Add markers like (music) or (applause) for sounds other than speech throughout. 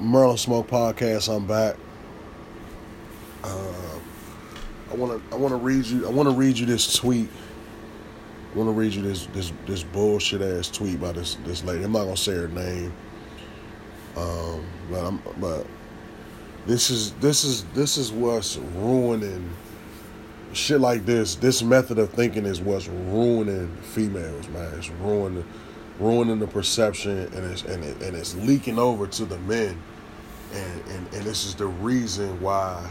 Merlin Smoke Podcast. I'm back. Uh, I want to I want to read you I want to read you this tweet. I want to read you this this this bullshit ass tweet by this this lady. I'm not gonna say her name. Um, but I'm but this is this is this is what's ruining shit like this. This method of thinking is what's ruining females, man. It's ruining ruining the perception and it's and, it, and it's leaking over to the men. And, and and this is the reason why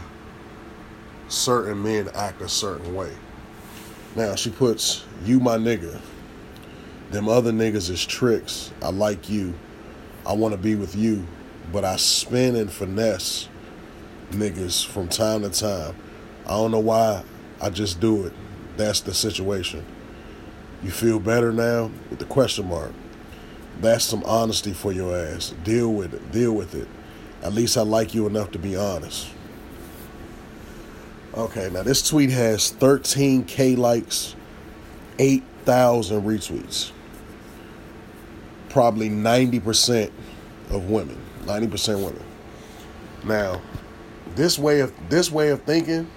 certain men act a certain way. Now she puts you my nigga. Them other niggas is tricks. I like you. I want to be with you but i spin and finesse niggas from time to time. I don't know why. I just do it. That's the situation you feel better now with the question mark that's some honesty for your ass. Deal with it. Deal with it. At least I like you enough to be honest. Okay, now this tweet has 13k likes, 8,000 retweets. Probably 90% of women. 90% women. Now, this way of this way of thinking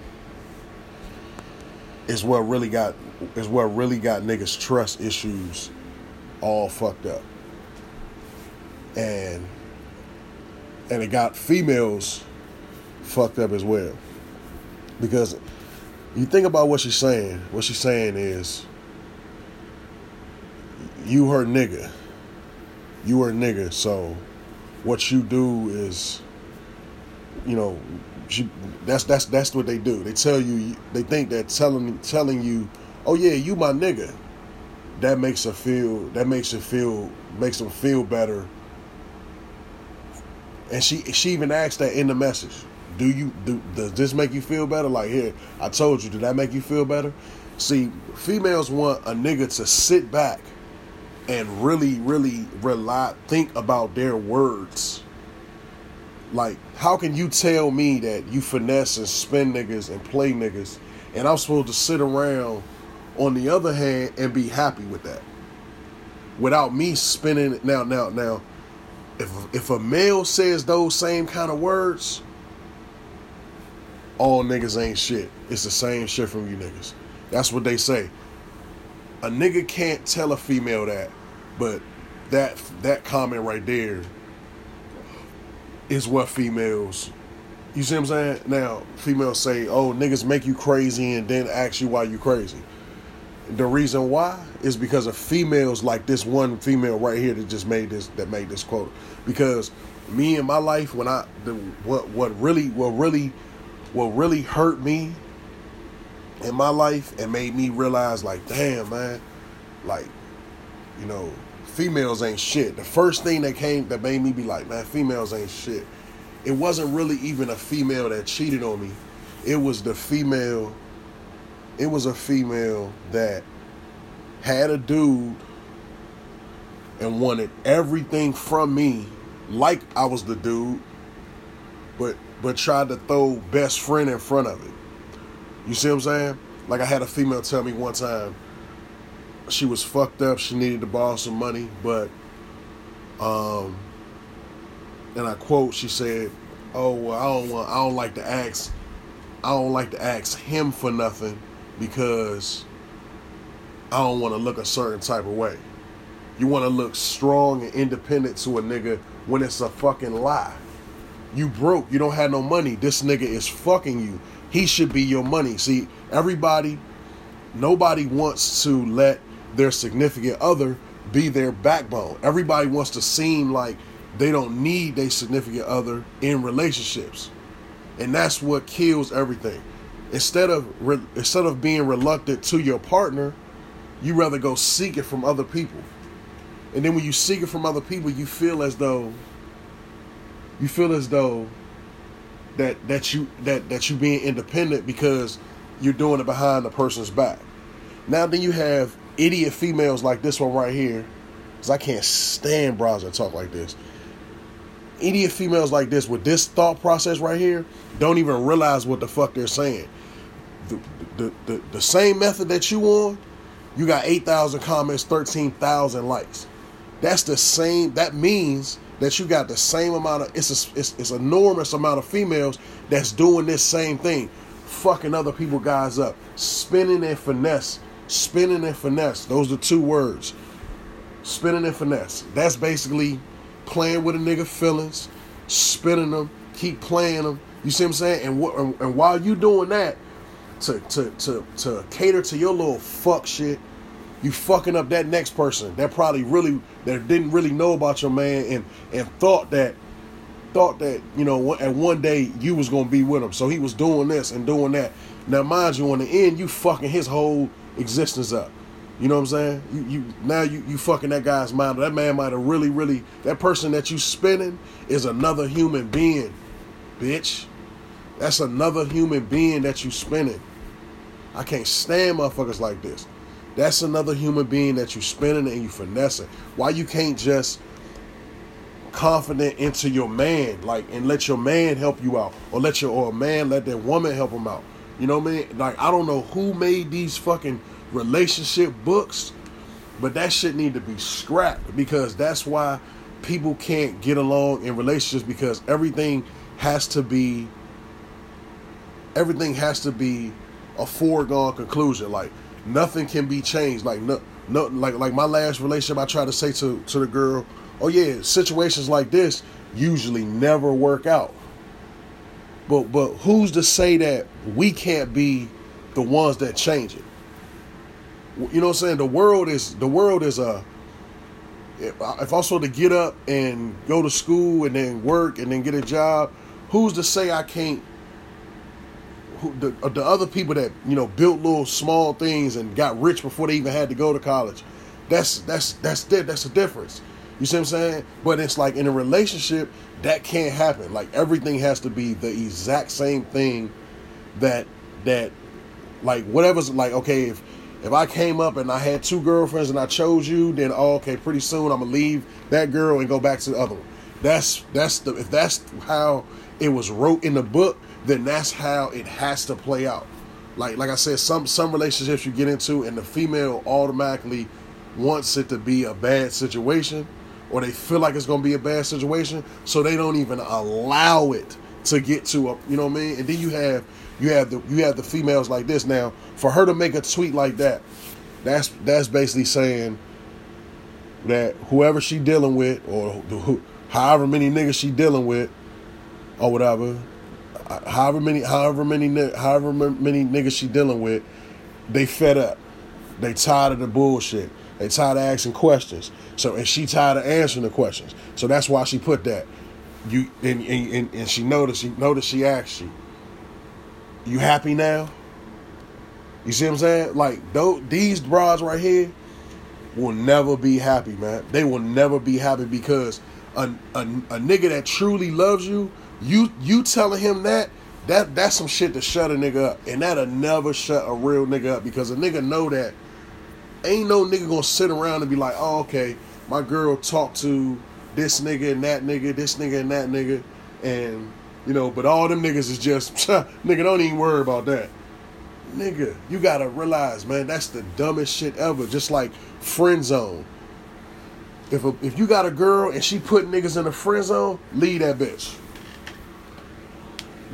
is what really got is what really got niggas trust issues all fucked up. And and it got females fucked up as well. Because you think about what she's saying what she's saying is you her nigga. You her nigga so what you do is you know she, that's that's that's what they do. They tell you they think that telling telling you oh yeah you my nigga that makes her feel that makes her feel makes them feel better and she she even asked that in the message. Do you do does this make you feel better? Like here, I told you, did that make you feel better? See, females want a nigga to sit back and really, really rely think about their words. Like, how can you tell me that you finesse and spin niggas and play niggas, and I'm supposed to sit around on the other hand and be happy with that? Without me spinning it now, now, now if if a male says those same kind of words, all niggas ain't shit. It's the same shit from you niggas. That's what they say. A nigga can't tell a female that, but that that comment right there is what females you see what I'm saying? Now, females say, oh, niggas make you crazy and then ask you why you crazy. The reason why is because of females like this one female right here that just made this that made this quote. Because me in my life, when I the, what what really what really what really hurt me in my life and made me realize like, damn man, like, you know, females ain't shit. The first thing that came that made me be like, man, females ain't shit. It wasn't really even a female that cheated on me. It was the female it was a female that had a dude and wanted everything from me like I was the dude, but but tried to throw best friend in front of it. You see what I'm saying? Like I had a female tell me one time she was fucked up, she needed to borrow some money, but um and I quote, she said, Oh well I don't want I don't like to ask I don't like to ask him for nothing because I don't want to look a certain type of way. You want to look strong and independent to a nigga when it's a fucking lie. You broke, you don't have no money. This nigga is fucking you. He should be your money. See, everybody, nobody wants to let their significant other be their backbone. Everybody wants to seem like they don't need their significant other in relationships. And that's what kills everything instead of re- instead of being reluctant to your partner, you rather go seek it from other people. And then when you seek it from other people, you feel as though you feel as though that that you that that you being independent because you're doing it behind the person's back. Now then you have idiot females like this one right here, because I can't stand bras that talk like this. Idiot females like this with this thought process right here don't even realize what the fuck they're saying the, the, the, same method that you on, you got 8,000 comments, 13,000 likes. That's the same, that means that you got the same amount of it's a, it's it's enormous amount of females that's doing this same thing, fucking other people guys up, spinning and finesse, spinning and finesse. Those are two words, spinning and finesse. That's basically playing with a nigga feelings, spinning them, keep playing them. You see what I'm saying? And what and, and while you doing that, to to to to cater to your little fuck shit you fucking up that next person that probably really that didn't really know about your man and and thought that thought that you know at one day you was gonna be with him. So he was doing this and doing that. Now mind you on the end you fucking his whole existence up. You know what i'm saying? You, you now you, you fucking that guy's mind that man might have really really that person that you spinning is another human being bitch. That's another human being that you spinning i can't stand motherfuckers like this that's another human being that you spinning and you finessing. Why you can't just confident into your man, like and let your man help you out, or let your or a man let that woman help him out. You know what I mean? Like I don't know who made these fucking relationship books, but that shit need to be scrapped because that's why people can't get along in relationships because everything has to be everything has to be a foregone conclusion. Like nothing can be changed. Like no, no, like like my last relationship, I tried to say to to the girl, "Oh yeah, situations like this usually never work out." But but who's to say that we can't be the ones that change it? You know what I'm saying? The world is the world is a. If, I'm supposed to get up and go to school and then work and then get a job, who's to say I can't who, the, uh, the other people that you know built little small things and got rich before they even had to go to college. That's that's that's that's a difference. You see what I'm saying? But it's like in a relationship that can't happen. Like everything has to be the exact same thing that that like whatever's like okay if if I came up and I had two girlfriends and I chose you, then oh, okay, pretty soon I'm gonna leave that girl and go back to the other one. That's that's the if that's how it was wrote in the book, then that's how it has to play out. Like like I said, some some relationships you get into and the female automatically wants it to be a bad situation or they feel like it's gonna be a bad situation, so they don't even allow it to get to a you know what I mean? And then you have you have the you have the females like this now. For her to make a tweet like that, that's that's basically saying that whoever she dealing with or however many niggas she dealing with or whatever, however many, however many, however many niggas she dealing with, they fed up. They tired of the bullshit. They tired of asking questions. So and she tired of answering the questions. So that's why she put that. You and and, and she noticed. She noticed. She asked you. You happy now? You see what I'm saying? Like those, these bras right here will never be happy, man. They will never be happy because a, a, a nigga that truly loves you you you telling him that that that's some shit to shut a nigga up, and that'll never shut a real nigga up because a nigga know that ain't no nigga gonna sit around and be like, oh okay, my girl talked to this nigga and that nigga, this nigga and that nigga, and you know, but all them niggas is just (laughs) nigga. Don't even worry about that, nigga. You gotta realize, man, that's the dumbest shit ever. Just like friend zone. If a, if you got a girl and she put niggas in a friend zone, leave that bitch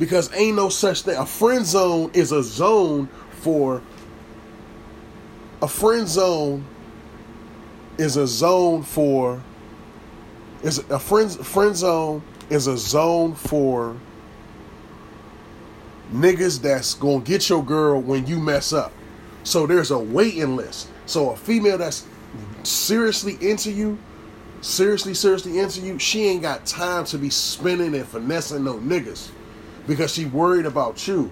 because ain't no such thing. A friend zone is a zone for a friend zone is a zone for is a friend friend zone is a zone for niggas that's gonna get your girl when you mess up. So there's a waiting list. So a female that's seriously into you, seriously, seriously into you, she ain't got time to be spinning and finessing no niggas because she worried about you.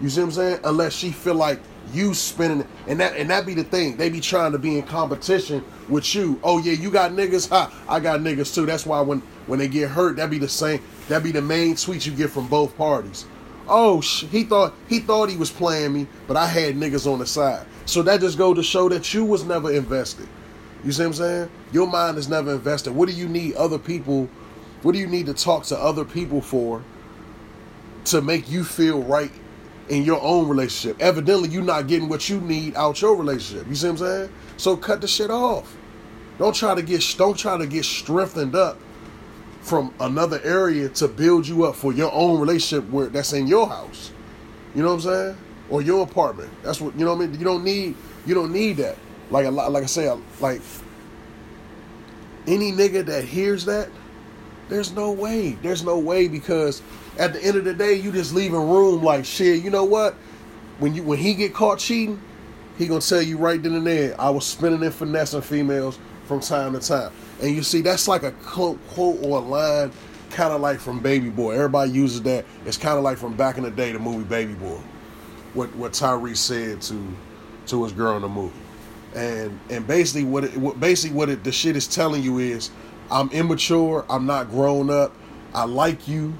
You see what I'm saying? Unless she feel like you spending and that and that be the thing. They be trying to be in competition with you. Oh yeah, you got niggas. Ha, I got niggas too. That's why when when they get hurt, that be the same. That be the main tweet you get from both parties. Oh, sh- he thought he thought he was playing me, but I had niggas on the side. So that just go to show that you was never invested. You see what I'm saying? Your mind is never invested. What do you need other people? What do you need to talk to other people for? To make you feel right in your own relationship. Evidently, you're not getting what you need out your relationship. You see what I'm saying? So cut the shit off. Don't try to get don't try to get strengthened up from another area to build you up for your own relationship where that's in your house. You know what I'm saying? Or your apartment. That's what you know what I mean? You don't need you don't need that. Like a lot like I say like any nigga that hears that, there's no way. There's no way because at the end of the day, you just leaving room like shit. You know what? When you when he get caught cheating, he gonna tell you right then and there. I was spinning and finessing females from time to time, and you see that's like a quote, quote or a line, kind of like from Baby Boy. Everybody uses that. It's kind of like from back in the day, the movie Baby Boy. What what Tyrese said to to his girl in the movie, and and basically what it what basically what it, the shit is telling you is, I'm immature. I'm not grown up. I like you.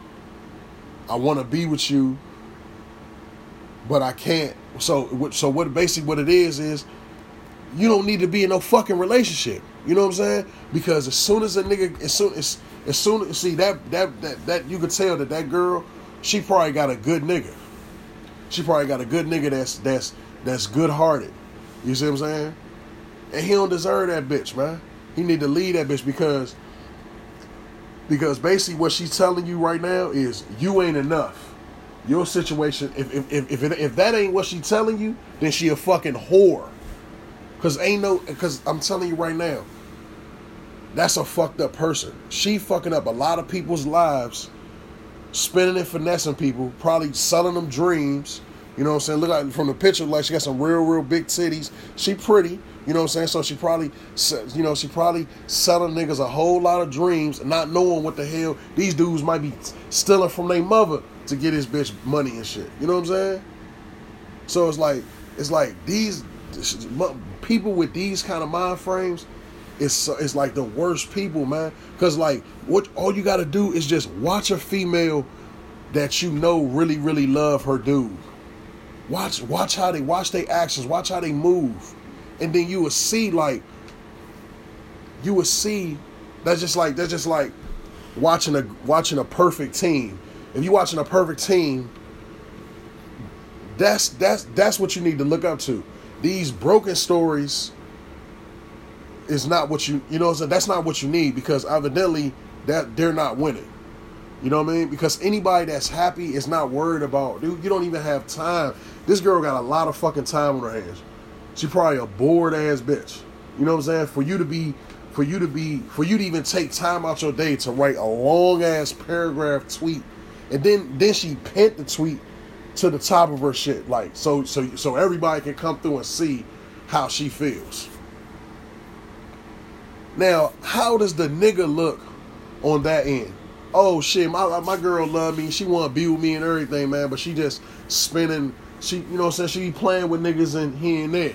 I want to be with you, but I can't. So, so what? Basically, what it is is, you don't need to be in no fucking relationship. You know what I'm saying? Because as soon as a nigga, as soon as as soon as see that that that that you could tell that that girl, she probably got a good nigga. She probably got a good nigga that's that's that's good hearted. You see what I'm saying? And he don't deserve that bitch, man. He need to leave that bitch because because basically what she's telling you right now is you ain't enough. Your situation, if if if if, it, if that ain't what she's telling you, then she a fucking whore. Cause ain't no, cause I'm telling you right now, that's a fucked up person. She fucking up a lot of people's lives, spinning and finessing people, probably selling them dreams. You know what I'm saying? Look like from the picture, like she got some real, real big titties. She pretty. You know what I'm saying? So she probably, you know, she probably selling niggas a whole lot of dreams, not knowing what the hell these dudes might be stealing from their mother to get his bitch money and shit. You know what I'm saying? So it's like, it's like these people with these kind of mind frames. It's it's like the worst people, man. Cause like what all you got to do is just watch a female that you know really really love her dude. Watch watch how they watch their actions, watch how they move and then you would see like you would see that's just like that's just like watching a watching a perfect team. If you're watching a perfect team, that's that's that's what you need to look up to. These broken stories is not what you you know so that's not what you need because evidently that they're not winning. You know what I mean? Because anybody that's happy is not worried about dude, you don't even have time. This girl got a lot of fucking time on her hands. She probably a bored ass bitch. You know what I'm saying? For you to be, for you to be, for you to even take time out your day to write a long ass paragraph tweet, and then then she pent the tweet to the top of her shit, like so so so everybody can come through and see how she feels. Now, how does the nigga look on that end? Oh shit, my my girl love me. She want to be with me and everything, man. But she just spinning. She, you know, what I'm saying she playing with niggas and here and there.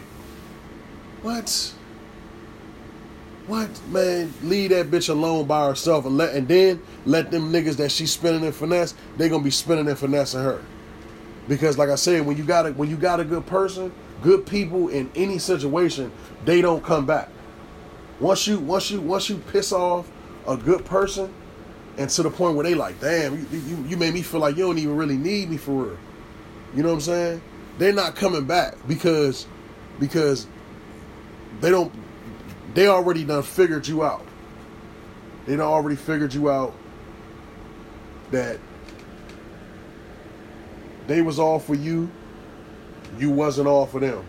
What? What man? Leave that bitch alone by herself and let and then let them niggas that she's spinning and finesse, they gonna be spinning and finessing her. Because like I said, when you got a when you got a good person, good people in any situation, they don't come back. Once you once you once you piss off a good person, and to the point where they like, damn, you, you, you made me feel like you don't even really need me for real. You know what I'm saying? They're not coming back because because they don't. They already done figured you out. They done already figured you out that they was all for you. You wasn't all for them.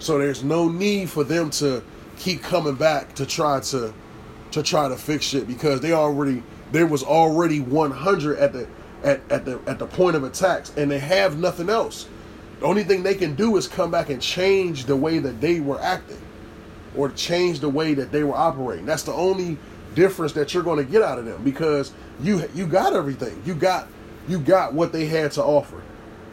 So there's no need for them to keep coming back to try to to try to fix shit because they already there was already 100 at the at, at the at the point of attacks and they have nothing else. The only thing they can do is come back and change the way that they were acting or change the way that they were operating. That's the only difference that you're going to get out of them because you you got everything. You got you got what they had to offer.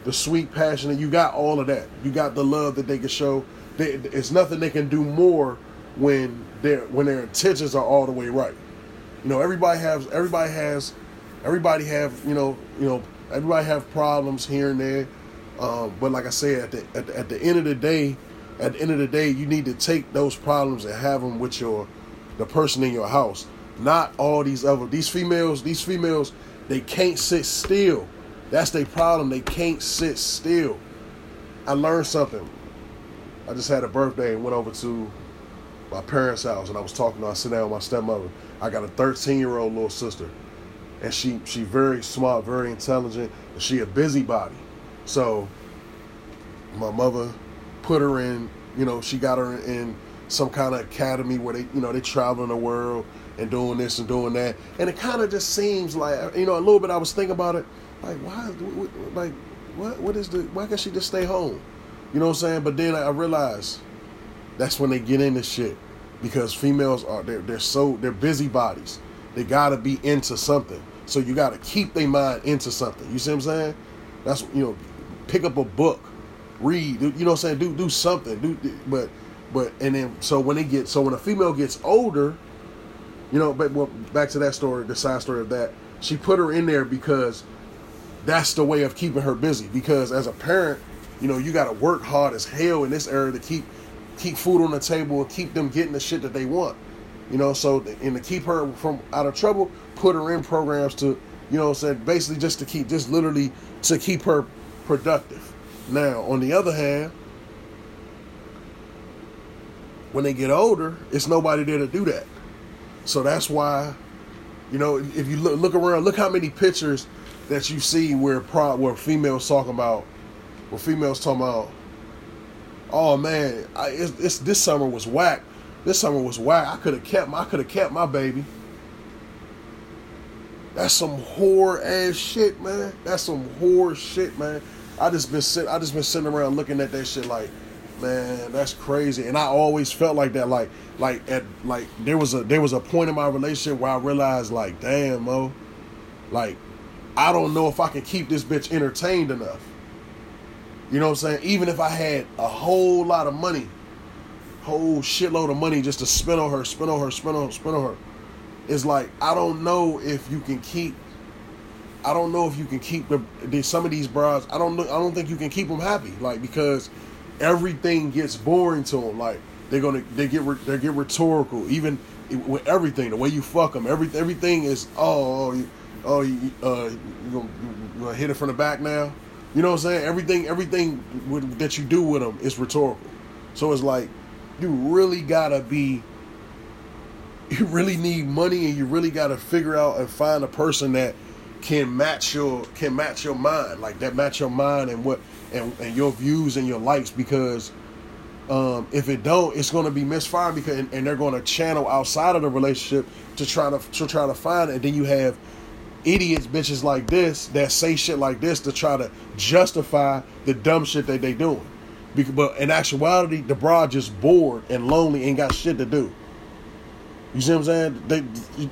The sweet passion and you got all of that. You got the love that they can show. They, it's nothing they can do more when their when their intentions are all the way right. You know, everybody has everybody has everybody have, you know, you know, everybody have problems here and there. Um, but like I said, at the, at the at the end of the day, at the end of the day, you need to take those problems and have them with your the person in your house. Not all these other these females. These females they can't sit still. That's their problem. They can't sit still. I learned something. I just had a birthday and went over to my parents' house and I was talking to I sit down with my stepmother. I got a 13 year old little sister. and she she very smart, very intelligent. And she a busybody, so my mother put her in. You know, she got her in some kind of academy where they, you know, they traveling the world and doing this and doing that. And it kind of just seems like, you know, a little bit. I was thinking about it, like why, like what, what is the? Why can't she just stay home? You know what I'm saying? But then I realized that's when they get into shit because females are they're they're so they're busybodies. They gotta be into something. So you gotta keep their mind into something. You see what I'm saying? That's you know, pick up a book, read. You know what I'm saying? Do do something. Do but but and then so when they get so when a female gets older, you know. But well, back to that story, the side story of that. She put her in there because that's the way of keeping her busy. Because as a parent, you know, you got to work hard as hell in this era to keep keep food on the table and keep them getting the shit that they want. You know, so and to keep her from out of trouble, put her in programs to, you know, said basically just to keep just literally to keep her productive. Now, on the other hand, when they get older, it's nobody there to do that. So that's why, you know, if you look, look around, look how many pictures that you see where pro, where females talking about, where females talking about, oh man, I, it's, it's this summer was whack. This summer was whack. I could have kept I could have kept my baby. That's some whore ass shit, man. That's some whore shit, man. I just been sit, I just been sitting around looking at that shit like, man, that's crazy. And I always felt like that, like, like at, like there was a there was a point in my relationship where I realized, like, damn, mo, like, I don't know if I can keep this bitch entertained enough. You know what I'm saying? Even if I had a whole lot of money, whole shitload of money just to spend on her, spend on her, spend on, spend on her, it's like I don't know if you can keep. I don't know if you can keep the, some of these bras. I don't know. I don't think you can keep them happy, like because everything gets boring to them. Like they're gonna they get they get rhetorical. Even with everything, the way you fuck them, every everything is oh oh, oh you, uh, you gonna, you gonna hit it from the back now. You know what I'm saying? Everything everything with, that you do with them is rhetorical. So it's like you really gotta be. You really need money, and you really gotta figure out and find a person that can match your can match your mind, like that match your mind and what and, and your views and your likes because um, if it don't, it's going to be misfired because and, and they're going to channel outside of the relationship to try to to try to find it. And then you have idiots, bitches like this that say shit like this to try to justify the dumb shit that they doing. Because, but in actuality, the broad just bored and lonely, ain't got shit to do. You see what I'm saying? They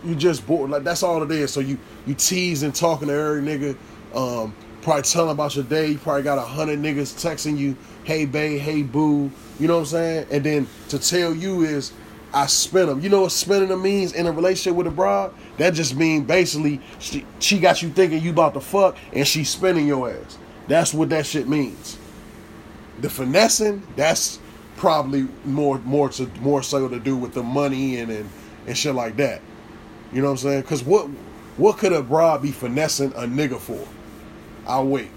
you just bored. Like that's all it is. So you you tease and talking to every nigga. Um, probably telling about your day. You probably got a hundred niggas texting you, hey babe, hey boo. You know what I'm saying? And then to tell you is, I spent them. You know what spending them means in a relationship with a broad? That just means basically she, she got you thinking you about to fuck and she's spending your ass. That's what that shit means. The finessing, that's probably more more to more so to do with the money and and, and shit like that. You know what I'm saying? Cause what what could a broad be finessing a nigga for? I'll wait.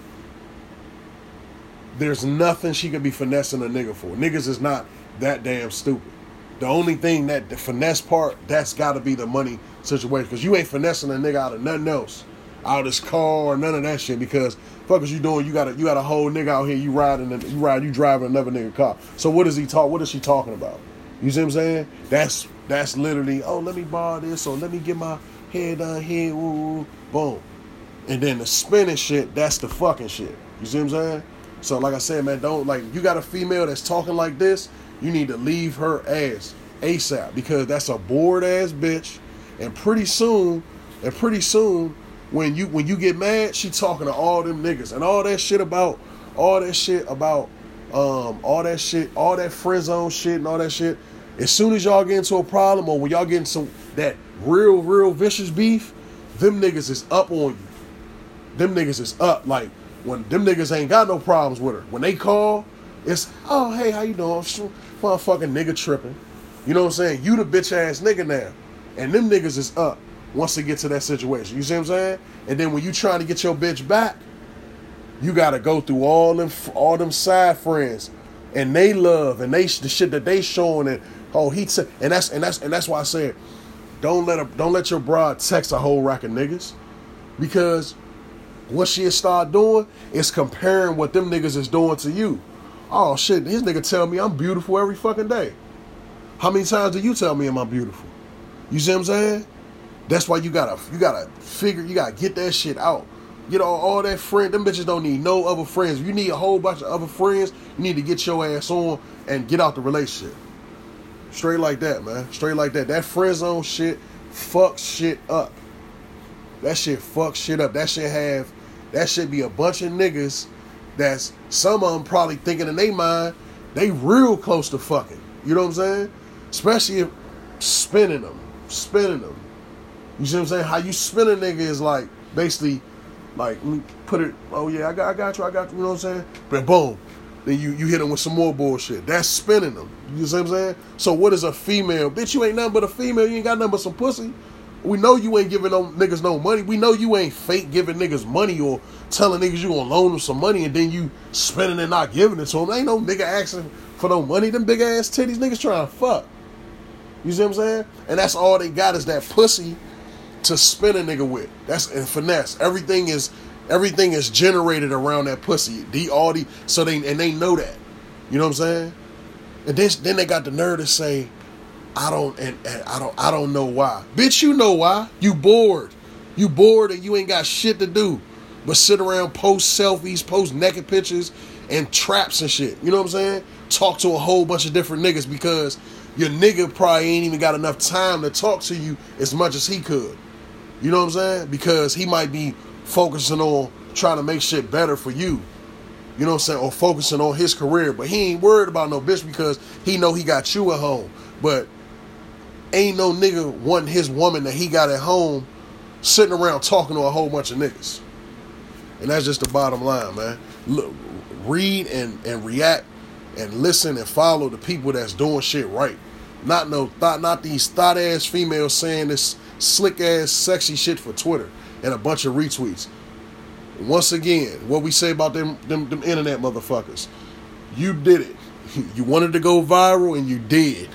There's nothing she could be finessing a nigga for. Niggas is not that damn stupid. The only thing that the finesse part, that's got to be the money situation. Because you ain't finessing a nigga out of nothing else, out of this car or none of that shit. Because fuck is you doing? You got a you got a whole nigga out here. You riding you ride you driving another nigga car. So what is he talk? What is she talking about? You see what I'm saying? That's that's literally. Oh, let me borrow this or let me get my head uh, down here. Ooh, boom. And then the spinning shit, that's the fucking shit. You see what I'm saying? So like I said, man, don't like you got a female that's talking like this, you need to leave her ass ASAP because that's a bored ass bitch. And pretty soon, and pretty soon, when you when you get mad, she talking to all them niggas and all that shit about all that shit about um all that shit, all that friend zone shit and all that shit. As soon as y'all get into a problem or when y'all get into that real, real vicious beef, them niggas is up on you them niggas is up. Like when them niggas ain't got no problems with her. When they call, it's oh hey how you doing? Motherfucking nigga tripping. You know what I'm saying? You the bitch ass nigga now, and them niggas is up once they get to that situation. You see what I'm saying? And then when you trying to get your bitch back, you got to go through all them all them side friends, and they love and they the shit that they showing and oh he t- and that's and that's and that's why I said, don't let a don't let your broad text a whole rack of niggas Because what she'll start doing is comparing what them niggas is doing to you. Oh shit, his nigga tell me I'm beautiful every fucking day. How many times do you tell me am I beautiful? You see what I'm saying? That's why you gotta you gotta figure you gotta get that shit out. You know, all that friend, them bitches don't need no other friends. You need a whole bunch of other friends, you need to get your ass on and get out the relationship. Straight like that, man. Straight like that. That friend zone shit fucks shit up. That shit fucks shit up. That shit have that should be a bunch of niggas that's some of them probably thinking in their mind they real close to fucking. You know what I'm saying? Especially if spinning them, spinning them. You see what I'm saying? How you spin a nigga is like basically like me put it. Oh yeah, I got, I got you, I got you. You know what I'm saying? But boom, then you you hit them with some more bullshit. That's spinning them. You see what I'm saying? So what is a female? Bitch, you ain't nothing but a female. You ain't got nothing but some pussy. We know you ain't giving no niggas no money. We know you ain't fake giving niggas money or telling niggas you gonna loan them some money and then you spending and not giving it to them. Ain't no nigga asking for no money. Them big ass titties niggas trying to fuck. You see what I'm saying? And that's all they got is that pussy to spin a nigga with. That's and finesse. Everything is everything is generated around that pussy. The all the so they and they know that. You know what I'm saying? And then then they got the nerve to say, I don't and, and I don't I don't know why. Bitch, you know why. You bored. You bored and you ain't got shit to do. But sit around, post selfies, post naked pictures, and traps and shit. You know what I'm saying? Talk to a whole bunch of different niggas because your nigga probably ain't even got enough time to talk to you as much as he could. You know what I'm saying? Because he might be focusing on trying to make shit better for you. You know what I'm saying? Or focusing on his career. But he ain't worried about no bitch because he know he got you at home. But ain't no nigga wanting his woman that he got at home sitting around talking to a whole bunch of niggas. And that's just the bottom line, man. Look, read and, and react and listen and follow the people that's doing shit right. Not no thought not these thought ass females saying this slick ass sexy shit for Twitter and a bunch of retweets. Once again, what we say about them them, them internet motherfuckers. You did it. (laughs) You wanted to go viral and you did.